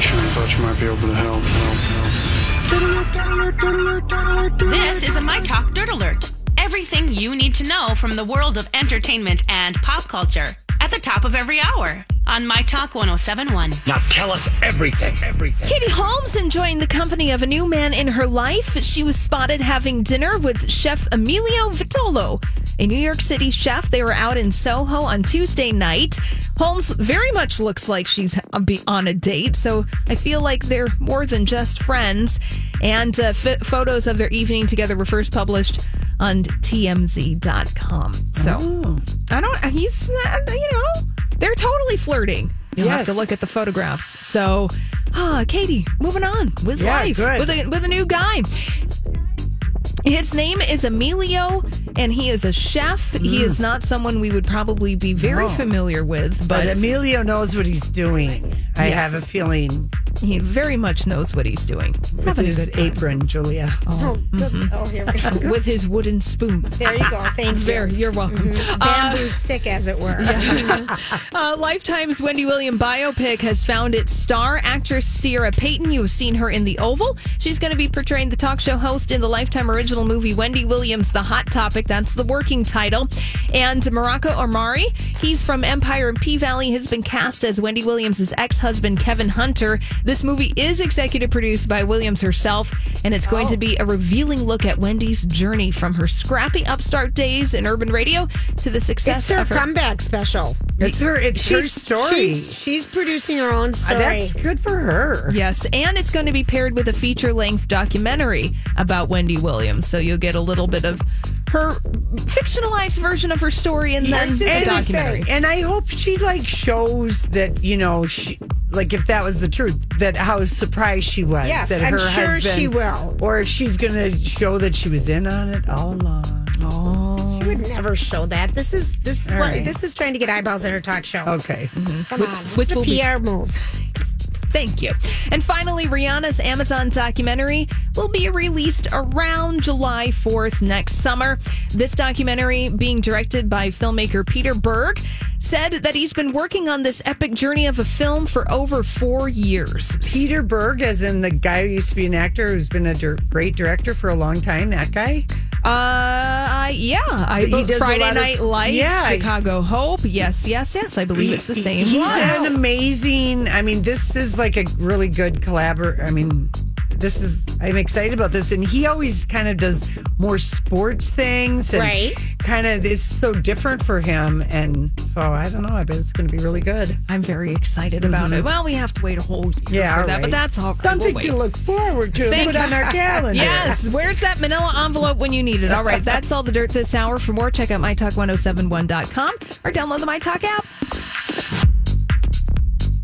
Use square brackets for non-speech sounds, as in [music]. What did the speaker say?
situation I thought you might be able to help. help, help. This is a My Talk Dirt Alert. Everything you need to know from the world of entertainment and pop culture at the top of every hour on My Talk 1071. Now tell us everything, everything. Katie Holmes enjoying the company of a new man in her life. She was spotted having dinner with Chef Emilio Vitolo, a New York City chef. They were out in Soho on Tuesday night. Holmes very much looks like she's on a date, so I feel like they're more than just friends. And uh, f- photos of their evening together were first published on TMZ.com. So Oh. I don't, he's not, you know, they're totally flirting. You'll have to look at the photographs. So, ah, Katie, moving on with Yeah, life good. with a with a new guy. His name is Emilio, and he is a chef. He is not someone we would probably be very Mm. No. familiar with, But but, Emilio knows what he's doing. I Yes. have a feeling he very much knows what he's doing. with Having a his good time. apron, Julia. Oh, good. Mm-hmm. oh, here we [laughs] go. with his wooden spoon. There you go. Thank [laughs] you. There, you're welcome. Bamboo stick, as it were. [laughs] Uh, Lifetime's Wendy William biopic has found its star, actress Ciera Payton. You have seen her in The Oval. She's going to be portraying the talk show host in the Lifetime original movie Wendy Williams, The Hot Topic. That's the working title. And Morocco Omari, he's from Empire and P Valley, has been cast as Wendy Williams' ex husband, Kevin Hunter. This movie is executive produced by Williams herself, and it's going to be a revealing look at Wendy's journey from her scrappy upstart days in urban radio to the success It's her of her comeback special. It's her. It's her story. She's, she's producing her own Uh, story. That's good for her. Yes, and it's going to be paired with a feature length documentary about Wendy Williams. So you'll get a little bit of her fictionalized version of her story and then was just the documentary. say. And I hope she like shows that you know she like if that was the truth that how surprised she was. Yes, that I'm her sure husband, she will. Or if she's gonna show that she was in on it all along. Oh. She would never show that. This is this is what, right. this is trying to get eyeballs in her talk show. Okay. Come on, this which is a will be- PR move. Thank you. And finally, Rihanna's Amazon documentary will be released around July 4th next summer. This documentary, being directed by filmmaker Peter Berg, said that he's been working on this epic journey of a film for over four years. Peter Berg, as in the guy who used to be an actor who's been a great director for a long time. That guy. Uh, I, yeah, I He Friday lot of Night Lights, yeah. Chicago Hope. Yes, yes, yes. I believe it's the same He's one. an amazing. I mean, this is like a really good collabor. I mean, this is. I'm excited about this, and he always kind of does more sports things, and Right. Kind of, it's so different for him, and so I don't know. I bet it's going to be really good. I'm very excited about it. Well, we have to wait a whole year Mm-hmm. Yeah, for that, right. but that's all right. Something We'll to look forward to. Thank Put you. on our calendar. Yes, where's that manila envelope when you need it? All right, that's all the dirt this hour. For more, check out mytalk1071.com or download the MyTalk app.